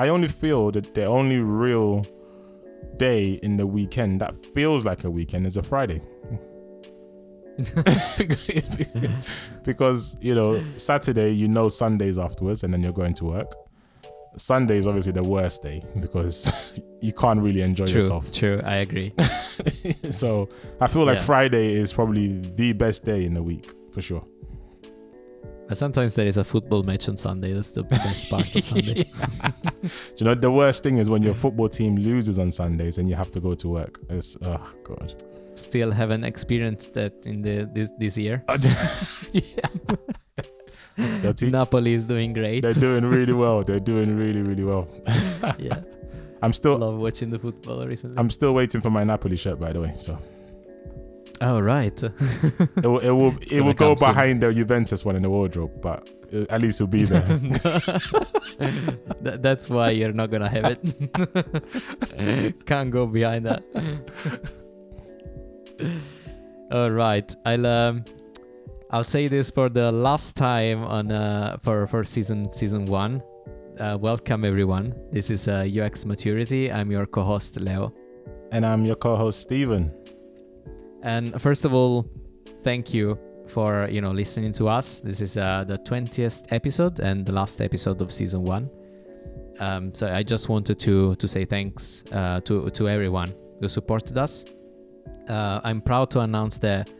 I only feel that the only real day in the weekend that feels like a weekend is a Friday. because you know Saturday, you know Sundays afterwards, and then you're going to work. Sunday is obviously the worst day because you can't really enjoy true, yourself. True, I agree. so I feel like Yeah. Friday is probably the best day in the week for sure. Sometimes there is a football match on Sunday. That's the best part of Sunday. Do you know the worst thing is when your football team loses on Sundays and you have to go to work. It's oh god. Still haven't experienced that in the this, this year. Team- Napoli is doing great. they're doing really well. They're doing really really well. yeah, I'm still love watching the football recently. I'm still waiting for my Napoli shirt by the way. So oh right. it will it will, it will go come soon. behind the Juventus one in the wardrobe, but uh, at least it'll be there. That- that's why you're not gonna have it. Can't go behind that. All right, I'll um, I'll say this for the last time on uh for for season season one. Uh, welcome everyone. This is uh, UX Maturity. I'm your co-host Leo. and I'm your co-host Steven. And first of all, thank you for you know listening to us. This is uh, the twentieth episode and the last episode of season one. Um, so I just wanted to to say thanks uh, to to everyone who supported us. Uh, I'm proud to announce that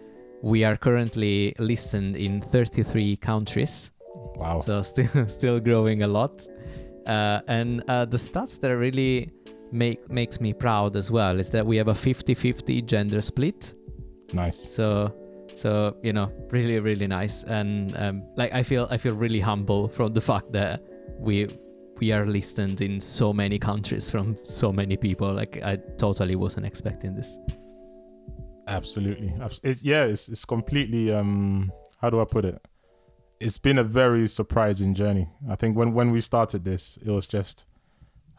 we are currently listened in 33 countries Wow. so still still growing a lot uh, and uh, the stats that really make makes me proud as well is that we have a 50-50 gender split nice. so so you know really really nice and um, like i feel i feel really humble from the fact that we we are listened in so many countries from so many people like i totally wasn't expecting this Absolutely. Abs- It, yeah, it's it's completely um how do I put it? It's been a very surprising journey. I think when when we started this, it was just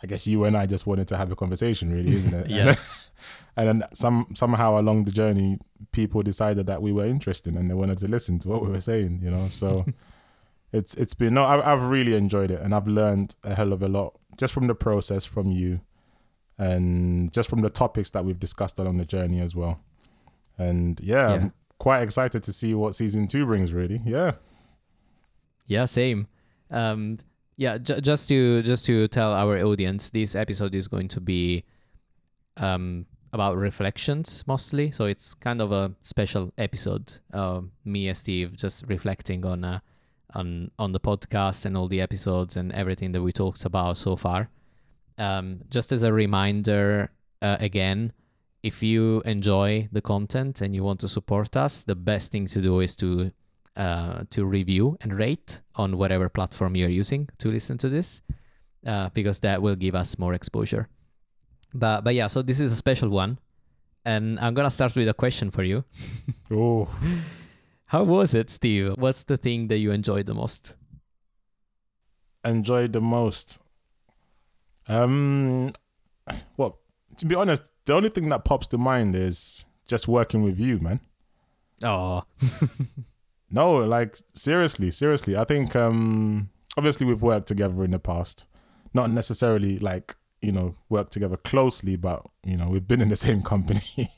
I guess you and I just wanted to have a conversation really, isn't it? Yeah. And then some somehow along the journey people decided that we were interesting and they wanted to listen to what we were saying, you know. So it's it's been no I've, I've really enjoyed it and I've learned a hell of a lot just from the process from you and just from the topics that we've discussed along the journey as well and yeah, Yeah. I'm quite excited to see what season two brings really yeah Yeah, same. Um, yeah, j- just to just to tell our audience, this episode is going to be um, about reflections mostly. So it's kind of a special episode. Um, me and Steve just reflecting on uh, on on the podcast and all the episodes and everything that we talked about so far. Um, just as a reminder, uh, again, if you enjoy the content and you want to support us, the best thing to do is to uh, to review and rate on whatever platform you're using to listen to this, uh, because that will give us more exposure. But but yeah, so this is a special one, and I'm gonna start with a question for you. oh. How was it, Steve? What's the thing that you enjoyed the most? enjoyed the most? Um well to be honest the only thing that pops to mind is just working with you man. Oh, no like seriously seriously. I think um obviously we've worked together in the past. Not necessarily like you know worked together closely but you know we've been in the same company.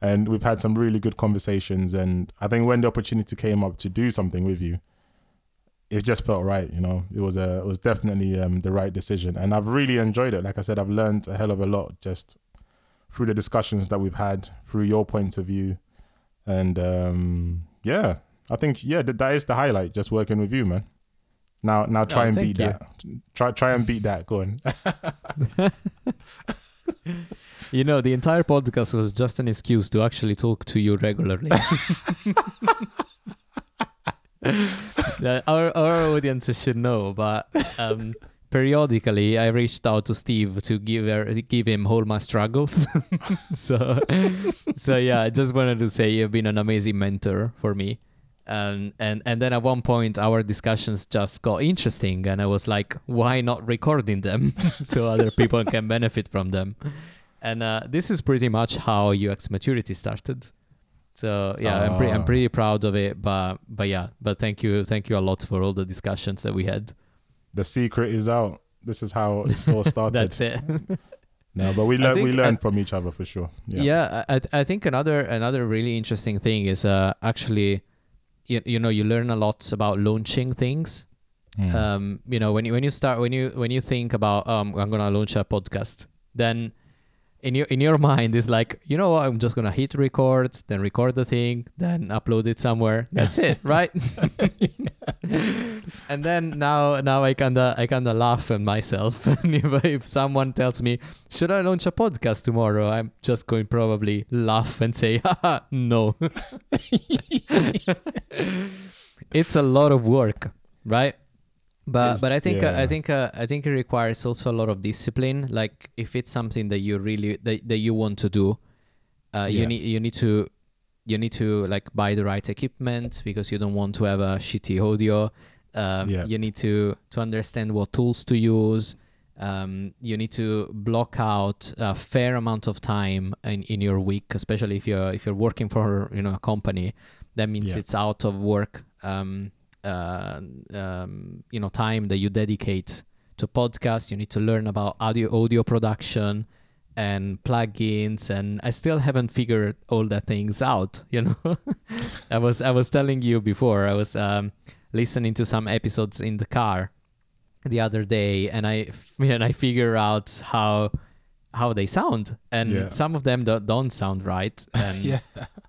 And we've had some really good conversations. And i think when the opportunity came up to do something with you it just felt right you know. It was a it was definitely um the right decision. And i've really enjoyed it. Like i said i've learned a hell of a lot just through the discussions that we've had through your points of view. And um yeah i think yeah that is the highlight just working with you man now now try Oh, and beat you. that try try and beat that go on you know, the entire podcast was just an excuse to actually talk to you regularly. Our our audiences should know, but um, periodically I reached out to Steve to give her, give him all my struggles. so so yeah, I just wanted to say you've been an amazing mentor for me. And, and and then at one point our discussions just got interesting and I was like, why not recording them so other people can benefit from them? And uh, this is pretty much how UX maturity started. So yeah, I'm pretty I'm Ah. pretty proud of it. But but yeah, but thank you thank you a lot for all the discussions that we had. the secret is out this is how it's all started. That's it. no, but we learn we learn from each other for sure. Yeah. Yeah, I, I I think another another really interesting thing is uh actually, you, you know, you learn a lot about launching things. Mm. Um, you know, when you when you start when you when you think about um I'm gonna launch a podcast, then in your in your mind is like you know what I'm just gonna hit record, then record the thing, then upload it somewhere. That's it, right? and then now now I kinda I kinda laugh at myself. If, if someone tells me should I launch a podcast tomorrow, I'm just going probably laugh and say, Haha, no. it's a lot of work, right? But but I think uh, I think uh, I think it requires also a lot of discipline. Like if it's something that you really that, that you want to do, uh, you Yeah. need you need to you need to like buy the right equipment because you don't want to have a shitty audio. Um, Yeah. You need to to understand what tools to use. Um, you need to block out a fair amount of time in, in your week, especially if you're if you're working for you know a company. That means Yeah. it's out of work. Um, uh, um, you know, time that you dedicate to podcast. You need to learn about audio audio production and plugins and I still haven't figured all the things out, you know. I was I was telling you before, I was um, listening to some episodes in the car the other day and I and I figure out how how they sound and Yeah. some of them don't, don't sound right and yeah.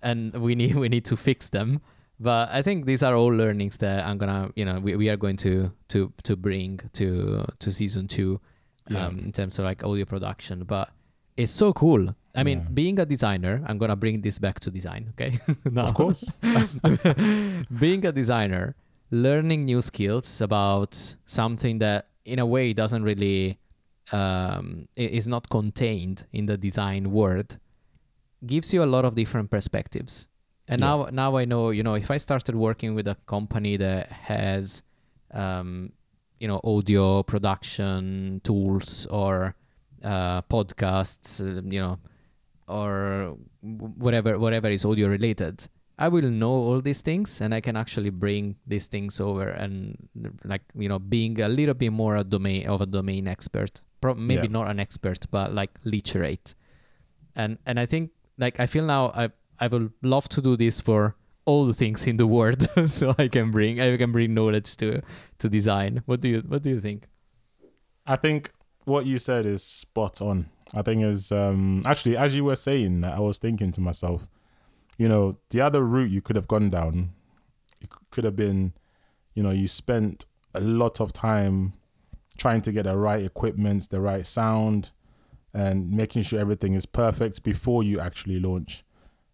and we need we need to fix them but i think these are all learnings that i'm gonna you know we, we are going to to to bring to to season two Yeah. um in terms of like audio production but it's so cool i mean Yeah. being a designer i'm gonna bring this back to design okay Of course. being a designer learning new skills about something that in a way doesn't really um, is not contained in the design world, gives you a lot of different perspectives and Yeah. now now i know you know if i started working with a company that has um, you know audio production tools or uh, podcasts uh, you know or whatever whatever is audio related i will know all these things and i can actually bring these things over and like you know being a little bit more a domain of a domain expert Pro- maybe Yeah. not an expert but like literate and and i think like i feel now i i would love to do this for all the things in the world so i can bring i can bring knowledge to to design what do you what do you think I think what you said is spot on. I think is um actually as you were saying I was thinking to myself, you know, the other route you could have gone down, it could have been, you know, you spent a lot of time trying to get the right equipment, the right sound, and making sure everything is perfect before you actually launch.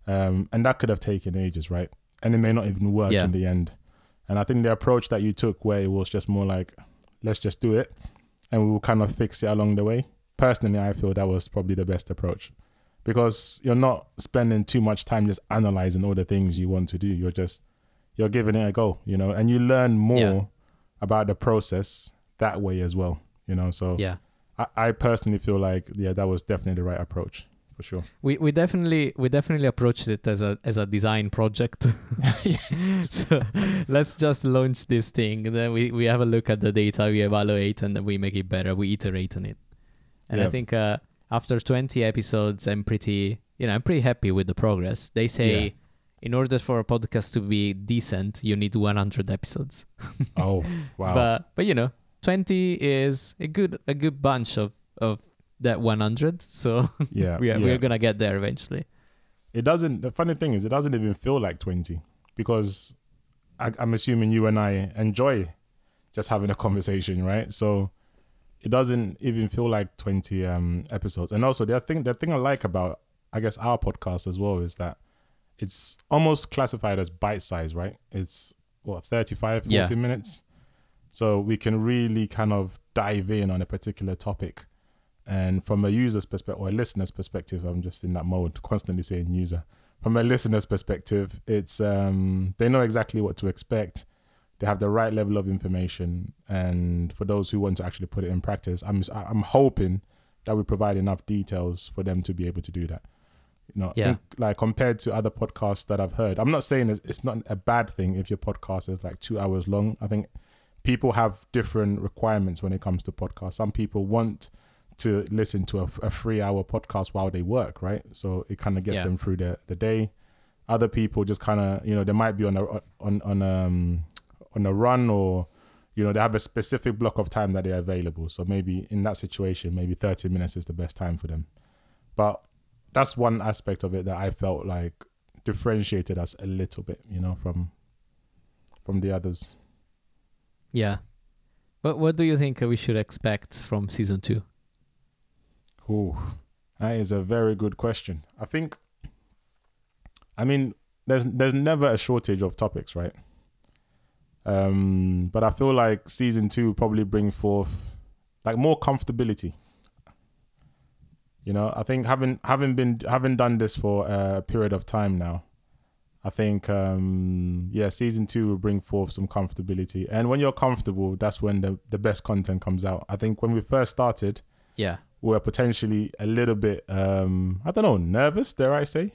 Um, and that could have taken ages, right? And it may not even work Yeah. in the end. And I think the approach that you took, where it was just more like, let's just do it, and we will kind of fix it along the way. Personally, I feel that was probably the best approach because you're not spending too much time just analyzing all the things you want to do. You're just you're giving it a go, you know, and you learn more Yeah. about the process that way as well, you know. So yeah I, I personally feel like yeah, that was definitely the right approach for sure. we we definitely we definitely approached it as a as a design project. So let's just launch this thing. And then we we have a look at the data we evaluate and then we make it better. We iterate on it. And i think uh after 20 episodes i'm pretty you know i'm pretty happy with the progress. They say Yeah. in order for a podcast to be decent you need 100 episodes. Oh wow, but but you know 20 is a good a good bunch of of that 100 so yeah, we are, yeah. we're gonna get there eventually It doesn't. The funny thing is, it doesn't even feel like twenty because I, I'm assuming you and I enjoy just having a conversation, right? So it doesn't even feel like twenty um, episodes. And also, the thing, the thing I like about, I guess, our podcast as well is that it's almost classified as bite size, right? It's what 35, 40 Yeah. minutes, so we can really kind of dive in on a particular topic. And from a user's perspective or a listener's perspective, I'm just in that mode, constantly saying user. From a listener's perspective, it's um, they know exactly what to expect. They have the right level of information, and for those who want to actually put it in practice, I'm I'm hoping that we provide enough details for them to be able to do that. You know, Yeah. think, like compared to other podcasts that I've heard, I'm not saying it's, it's not a bad thing if your podcast is like two hours long. I think people have different requirements when it comes to podcasts. Some people want to listen to a, a three hour podcast while they work, right? So it kind of gets Yeah. them through the, the day. Other people just kind of, you know, they might be on a on on um on a run or you know they have a specific block of time that they're available. So maybe in that situation, maybe 30 minutes is the best time for them. But that's one aspect of it that I felt like differentiated us a little bit, you know, from from the others. Yeah. But what do you think we should expect from season two? Ooh, that is a very good question. I think, I mean, there's there's never a shortage of topics, right? Um, but I feel like season two will probably bring forth like more comfortability. You know, I think having having been having done this for a period of time now, I think um yeah, season two will bring forth some comfortability. And when you're comfortable, that's when the, the best content comes out. I think when we first started, Yeah. Were potentially a little bit um I don't know nervous dare I say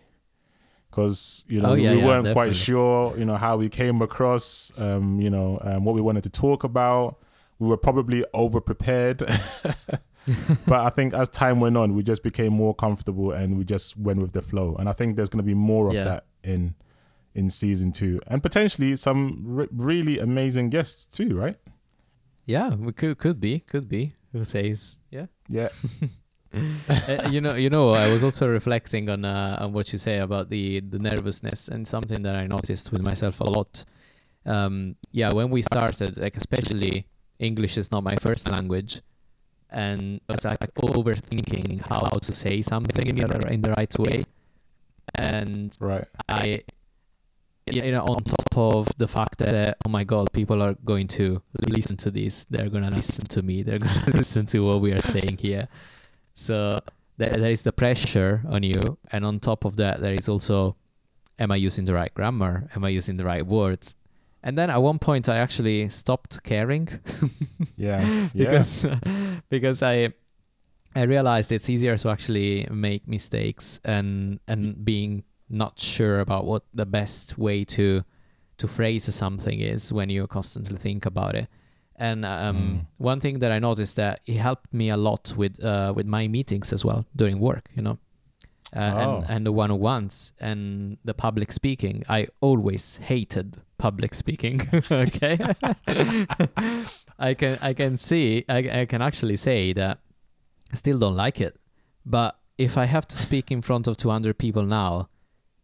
because you know Oh, yeah, we yeah, weren't definitely. quite sure you know how we came across um you know um, what we wanted to talk about we were probably over prepared but I think as time went on we just became more comfortable and we just went with the flow and I think there's going to be more of Yeah. that in in season 2 and potentially some re- really amazing guests too right Yeah, we could could be, could be. Who says? Yeah. Yeah. Uh, you know, you know, I was also reflecting on uh, on what you say about the the nervousness and something that I noticed with myself a lot. Um, yeah, when we started, like especially English is not my first language, and I was like overthinking how to say something in the in the right way, and right. I, you know, on top of the fact that uh, oh my god, people are going to listen to this, they're gonna listen to me, they're gonna listen to what we are saying here. So there, there is the pressure on you, and on top of that, there is also, am I using the right grammar? Am I using the right words? And then at one point, I actually stopped caring yeah yeah because because I I realized it's easier to actually make mistakes and and being not sure about what the best way to to phrase something is when you constantly think about it. And um, Mm. one thing that I noticed that it helped me a lot with uh, with my meetings as well during work, you know, uh, Oh. and and the one on ones and the public speaking. I always hated public speaking. okay, I can I can see I, I can actually say that I still don't like it, but if I have to speak in front of 200 people now,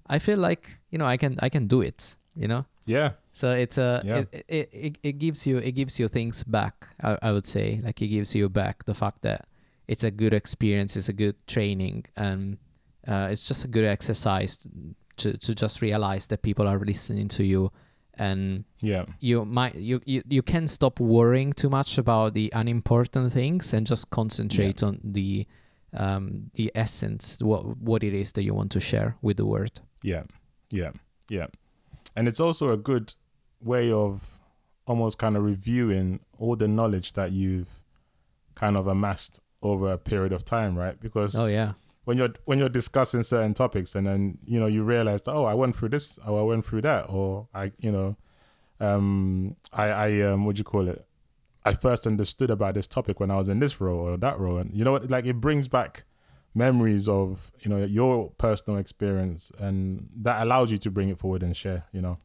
I feel like you know I can I can do it. You know. yeah So it's a Yeah. it, it, it, it gives you it gives you things back. I, I would say like it gives you back the fact that it's a good experience, it's a good training, and uh, it's just a good exercise to to just realize that people are listening to you, and yeah you might you you, you can stop worrying too much about the unimportant things and just concentrate on the um the essence what what it is that you want to share with the world. Yeah, yeah, yeah. And it's also a good way of almost kind of reviewing all the knowledge that you've kind of amassed over a period of time, right? Because Oh yeah. when you're when you're discussing certain topics and then you know you realize that, oh I went through this or I went through that or I you know um I I um what do you call it I first understood about this topic when I was in this role or that role. and you know what like it brings back memories of you know your personal experience and that allows you to bring it forward and share you know.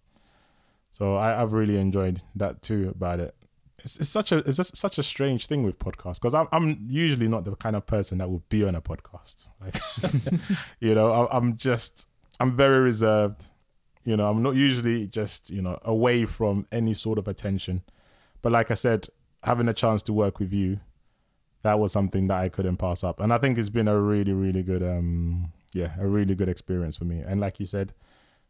So I, I've really enjoyed that too about it. It's, it's such a it's just such a strange thing with podcasts because I'm, I'm usually not the kind of person that would be on a podcast. Like you know I, i'm just i'm very reserved. You know i'm not usually just you know away from any sort of attention. But like i said having a chance to work with you that was something that i couldn't pass up and i think it's been a really really good um yeah a really good experience for me and like you said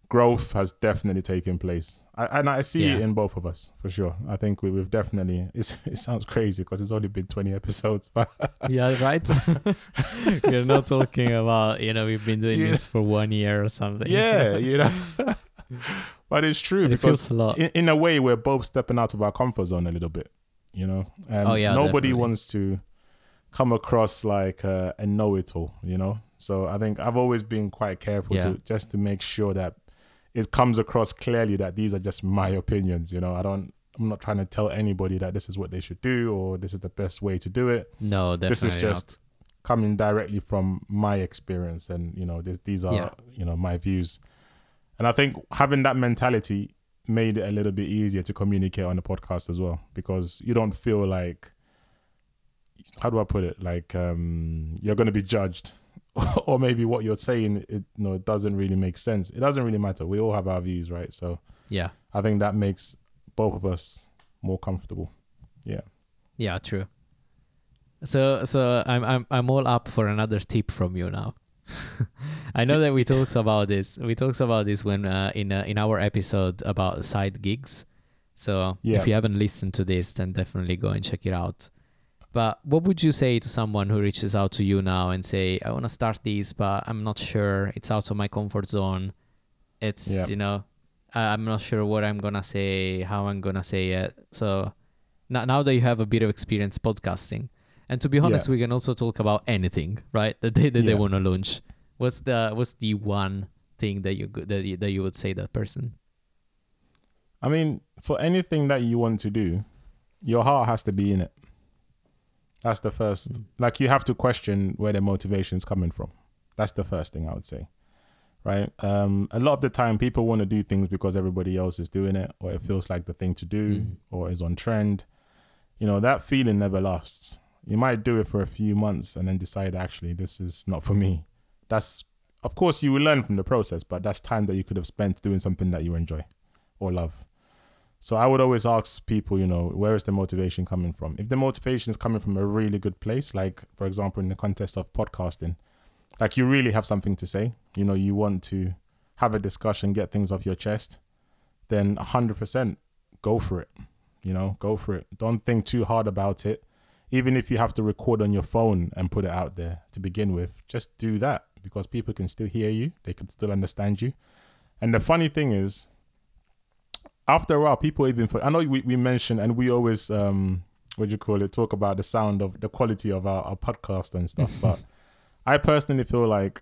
growth has definitely taken place I, and i see it in both of us for sure i think we, we've definitely it's, it sounds crazy because it's only been 20 episodes but yeah, right. We're not talking about you know we've been doing Yeah. this for one year or something. yeah you know but it's true And it because feels a lot. in, in a way we're both stepping out of our comfort zone a little bit you know and Oh, yeah, nobody definitely. wants to come across like a, a know-it-all you know so i think i've always been quite careful Yeah. to just to make sure that it comes across clearly that these are just my opinions you know i don't I'm not trying to tell anybody that this is what they should do or this is the best way to do it. No, definitely this is just coming directly from my experience and you know this, these are Yeah. you know my views and i think having that mentality made it a little bit easier to communicate on the podcast as well because you don't feel like how do i put it like um you're going to be judged or maybe what you're saying it you know it doesn't really make sense it doesn't really matter we all have our views right so. Yeah. i think that makes both of us more comfortable yeah Yeah, true. So so I'm I'm I'm all up for another tip from you now. I know that we talked about this. We talked about this when uh, in uh, in our episode about side gigs. So Yeah. if you haven't listened to this, then definitely go and check it out. But what would you say to someone who reaches out to you now and say, "I want to start this, but I'm not sure. It's out of my comfort zone. It's Yeah. you know, I'm not sure what I'm gonna say, how I'm gonna say it." So now, now that you have a bit of experience podcasting, and to be honest, Yeah. we can also talk about anything, right? That they that they Yeah. want to launch. What's the what's the one thing that you that you, that you would say that person? I mean, for anything that you want to do, your heart has to be in it. That's the first. Mm. Like you have to question where the motivation's coming from. That's the first thing I would say. Right? Um a lot of the time people want to do things because everybody else is doing it or it feels like the thing to do Mhm. or is on trend. You know, that feeling never lasts. You might do it for a few months and then decide actually this is not for me. That's of course you will learn from the process, but that's time that you could have spent doing something that you enjoy or love. So I would always ask people, you know, where is the motivation coming from? If the motivation is coming from a really good place, like for example in the context of podcasting, like you really have something to say, you know, you want to have a discussion, get things off your chest, then 100% go for it. You know, go for it. Don't think too hard about it. Even if you have to record on your phone and put it out there to begin with, just do that because people can still hear you, they can still understand you. And the funny thing is, after a while, people even for I know we, we mentioned and we always um what do you call it talk about the sound of the quality of our, our podcast and stuff, but I personally feel like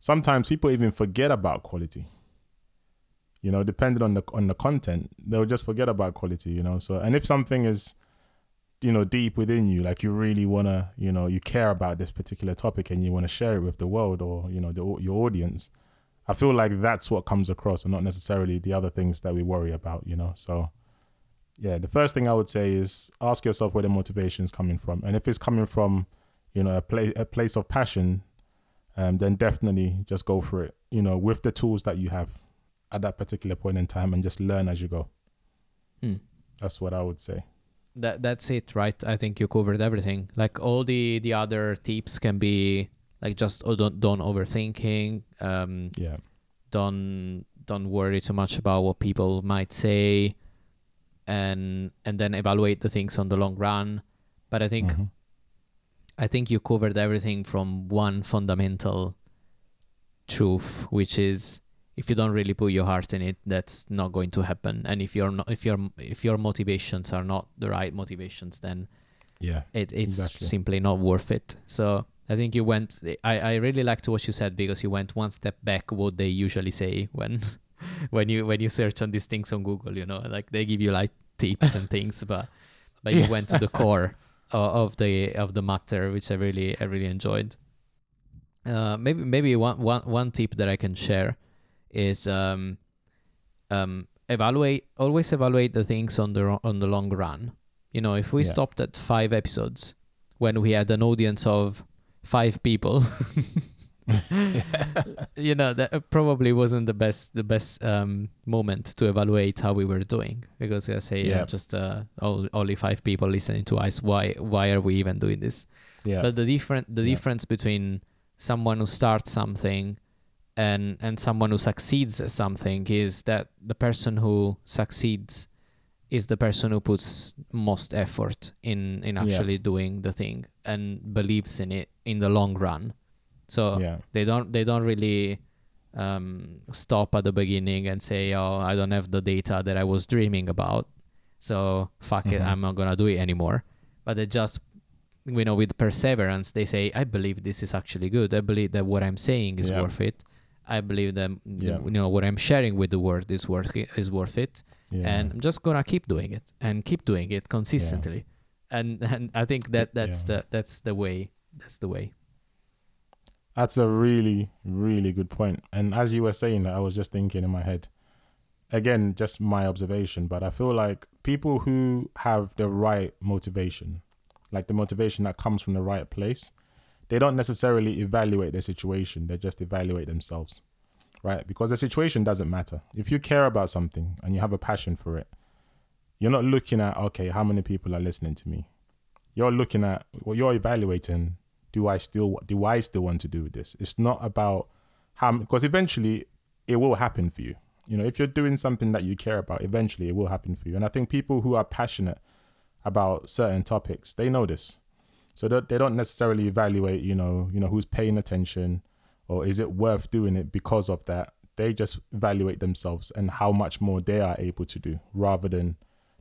sometimes people even forget about quality. You know, depending on the on the content, they'll just forget about quality. You know, so and if something is, you know, deep within you, like you really wanna, you know, you care about this particular topic and you want to share it with the world or you know the, your audience, I feel like that's what comes across, and not necessarily the other things that we worry about. You know, so yeah, the first thing I would say is ask yourself where the motivation is coming from, and if it's coming from, you know, a place a place of passion, um, then definitely just go for it. You know, with the tools that you have at that particular point in time, and just learn as you go. Hmm. That's what I would say. That that's it, right? I think you covered everything. Like all the the other tips can be like just oh, don't don't overthinking. Um, Yeah, don't don't worry too much about what people might say, and and then evaluate the things on the long run. But I think Mhm. I think you covered everything from one fundamental truth, which is if you don't really put your heart in it, that's not going to happen. And if you're not, if your if your motivations are not the right motivations, then yeah, it, it's Exactly. simply not worth it. So I think you went. I, I really liked what you said because you went one step back. What they usually say when when you when you search on these things on Google, you know, like they give you like tips and things, but but you Yeah. went to the core of, of the of the matter, which I really I really enjoyed. Uh, maybe maybe one, one, one tip that I can share is um, um, evaluate always evaluate the things on the on the long run. You know, if we Yeah. stopped at five episodes when we had an audience of five people, you know that probably wasn't the best the best um, moment to evaluate how we were doing because I say yeah. Yeah. just uh, all, only five people listening to us. Why why are we even doing this? yeah, But the different the Yeah. difference between someone who starts something and and someone who succeeds at something is that the person who succeeds is the person who puts most effort in in Yeah. actually doing the thing and believes in it in the long run. So yeah, they don't they don't really um, stop at the beginning and say, "Oh, I don't have the data that I was dreaming about, so fuck it, Mhm. I'm not gonna do it anymore." But they just, you know, with perseverance, they say, "I believe this is actually good. I believe that what I'm saying is Yeah. worth it. I believe that mm, Yeah. you know what I'm sharing with the world is worth it, is worth it, Yeah. and I'm just gonna keep doing it and keep doing it consistently. And and I think that that's Yeah. the that's the way. That's the way. That's a really, really good. And as you were saying that, I was just thinking in my head, again, just my observation, but I feel like people who have the right motivation, like the motivation that comes from the right place, they don't necessarily evaluate their situation. They just evaluate themselves, right? Because the situation doesn't matter. If you care about something and you have a passion for it, you're not looking at, okay, how many people are listening to me? You're looking at, well, you're evaluating do I still do I still want to do this? It's not about how because eventually it will happen for you. You know, if you're doing something that you care about, eventually it will happen for you. And I think people who are passionate about certain topics, they know this. So they don't necessarily evaluate, you know, you know, who's paying attention or is it worth doing it because of that. They just evaluate themselves and how much more they are able to do rather than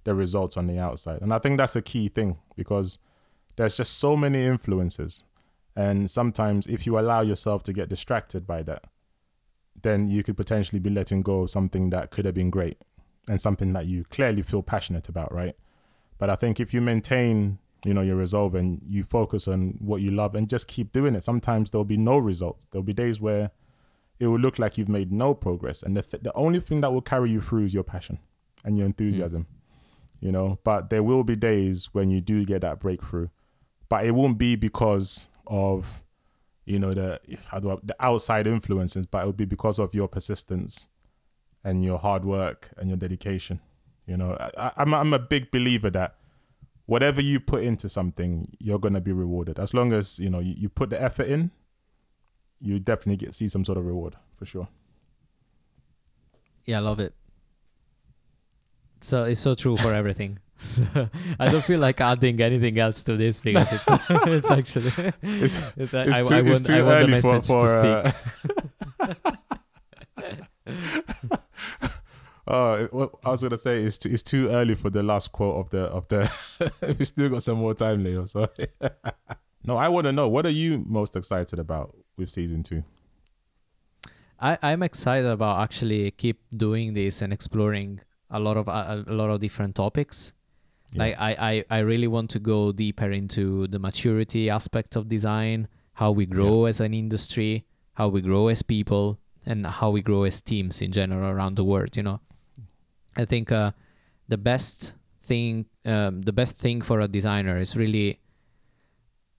the results on the outside. And I think that's a key thing because there's just so many influences and sometimes, if you allow yourself to get distracted by that, then you could potentially be letting go of something that could have been great and something that you clearly feel passionate about, right? But I think if you maintain, you know, your resolve and you focus on what you love and just keep doing it, sometimes there'll be no results. There'll be days where it will look like you've made no progress, and the th- the only thing that will carry you through is your passion and your enthusiasm, mm. you know. But there will be days when you do get that breakthrough, but it won't be because of you know the how do I, the outside influences, but it will be because of your persistence and your hard work and your dedication. You know, I- I'm I'm a big believer that whatever you put into something, you're gonna be rewarded. As long as you know you, you put the effort in, you definitely get see some sort of reward for sure. Yeah, I love it. So it's so true for everything. I don't feel like adding anything else to this because it's it's actually It's- it's, It's I, too, I it's want, too I want early for message for. to stick. Oh, what I was gonna say it's too, it's too early for the last quote of the of the. we still got some more time, Leo. So, no, I want to know what are you most excited about with season two? I, I'm excited about actually keep doing this and exploring a lot of a, a lot of different topics. Yeah. Like I, I, I really want to go deeper into the maturity aspect of design, how we grow as an industry, how we grow as people, and how we grow as teams in general around the world. You know, I think uh, the best thing, um, the best thing for a designer is really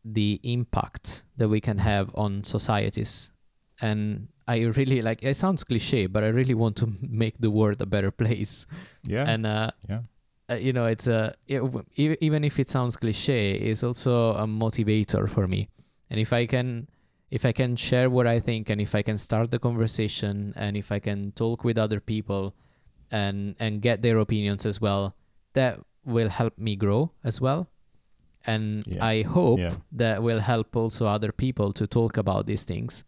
the impact that we can have on societies and I really like it sounds cliche, but I really want to make the world a better place. Yeah, And uh, yeah, uh, you know, it's a it, e- even if it sounds cliche, it's also a motivator for me. And if I can, if I can share what I think, and if I can start the conversation, and if I can talk with other people, and and get their opinions as well, that will help me grow as well. And Yeah. I hope yeah, that will help also other people to talk about these things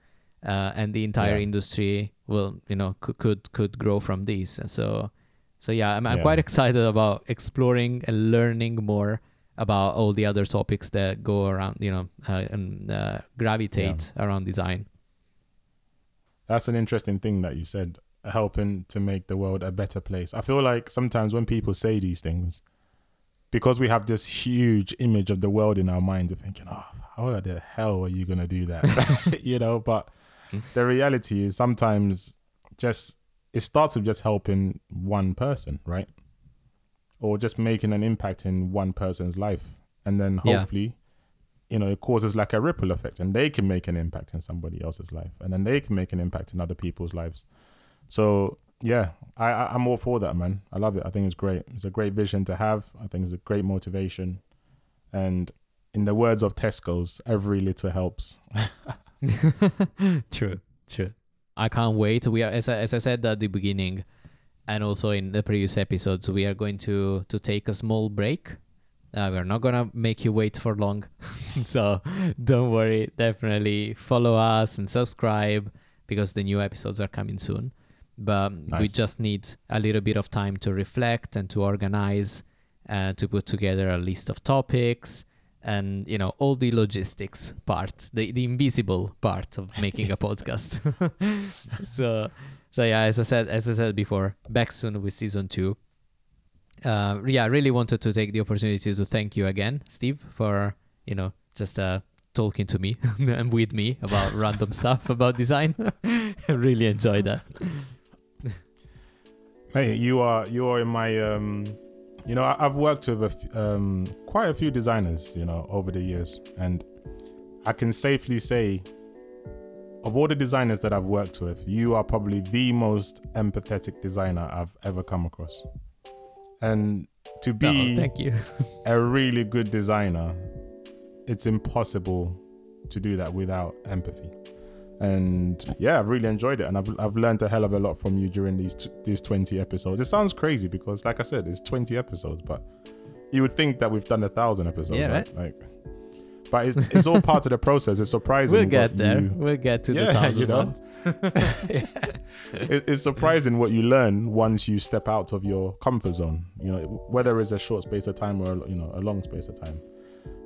uh, and the entire Yeah. industry will you know could could, could grow from these And so so yeah I'm, I'm quite excited about exploring and learning more about all the other topics that go around you know uh, and uh, gravitate around design that's an interesting thing that you said, helping to make the world a better place. I feel like sometimes when people say these things, because we have this huge image of the world in our minds, we're thinking, oh, how the hell are you gonna do that? you know, but the reality is sometimes just it starts with just helping one person, right? Or just making an impact in one person's life. And then Yeah. hopefully, you know, it causes like a ripple effect and they can make an impact in somebody else's life. And then they can make an impact in other people's lives. So yeah, I, I I'm all for that, man. I love it. I think it's great. It's a great vision to have. I think it's a great motivation. And in the words of Tesco's, every little helps. true true i can't wait we are as I, as I said at the beginning and also in the previous episodes we are going to to take a small break uh, we're not gonna make you wait for long so don't worry definitely follow us and subscribe because the new episodes are coming soon but we just need a little bit of time to reflect and to organize uh, to put together a list of topics and you know all the logistics part, the the invisible part of making a podcast. so so yeah, as I said as I said before, back soon with season two. Uh, yeah, I really wanted to take the opportunity to thank you again, Steve, for you know just uh, talking to me and with me about random stuff about design. I really enjoyed that. Hey, you are you are in my um, you know I, have worked with a f- um, quite a few designers you know over the years, and I can safely say of all the designers that I've worked with, you are probably the most empathetic designer I've ever come across. And to be oh, thank you. a really good designer, it's impossible to do that without empathy. And yeah, I've really enjoyed it, and I've I've learned a hell of a lot from you during these t- these twenty episodes. It sounds crazy because, like I said, it's twenty episodes, but you would think that we've done a thousand episodes, yeah, right? right? Like, but it's, it's all part of the process. It's surprising. We'll get there. You, we'll get to yeah, the thousand you know? it, it's surprising what you learn once you step out of your comfort zone. You know, whether it's a short space of time or you know a long space of time.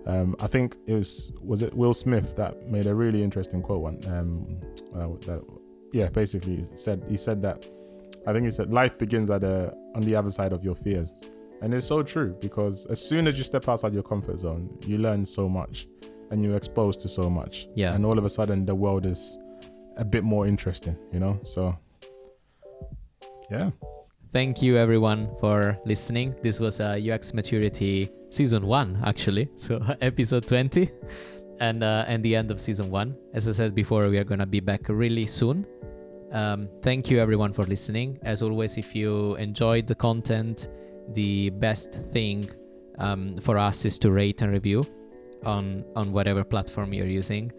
Um, I think it was was it Will Smith that made a really interesting quote one. Um, uh, that, yeah, basically said he said that I think he said life begins at the on the other side of your fears, and it's so true because as soon as you step outside your comfort zone, you learn so much, and you're exposed to so much. Yeah, and all of a sudden the world is a bit more interesting, you know. So yeah. Thank you everyone for listening. This was a UX maturity season one, actually. So episode 20 and uh, and the end of season one. As I said before, we are gonna be back really soon. Um, thank you everyone for listening. As always, if you enjoyed the content, the best thing um, for us is to rate and review on on whatever platform you're using,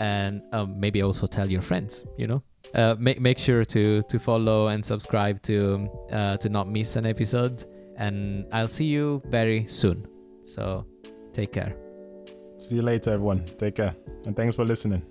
and um, maybe also tell your friends. You know, uh, make make sure to to follow and subscribe to uh, to not miss an episode and I'll see you very soon. So take care. See you later, everyone. Take care. And thanks for listening.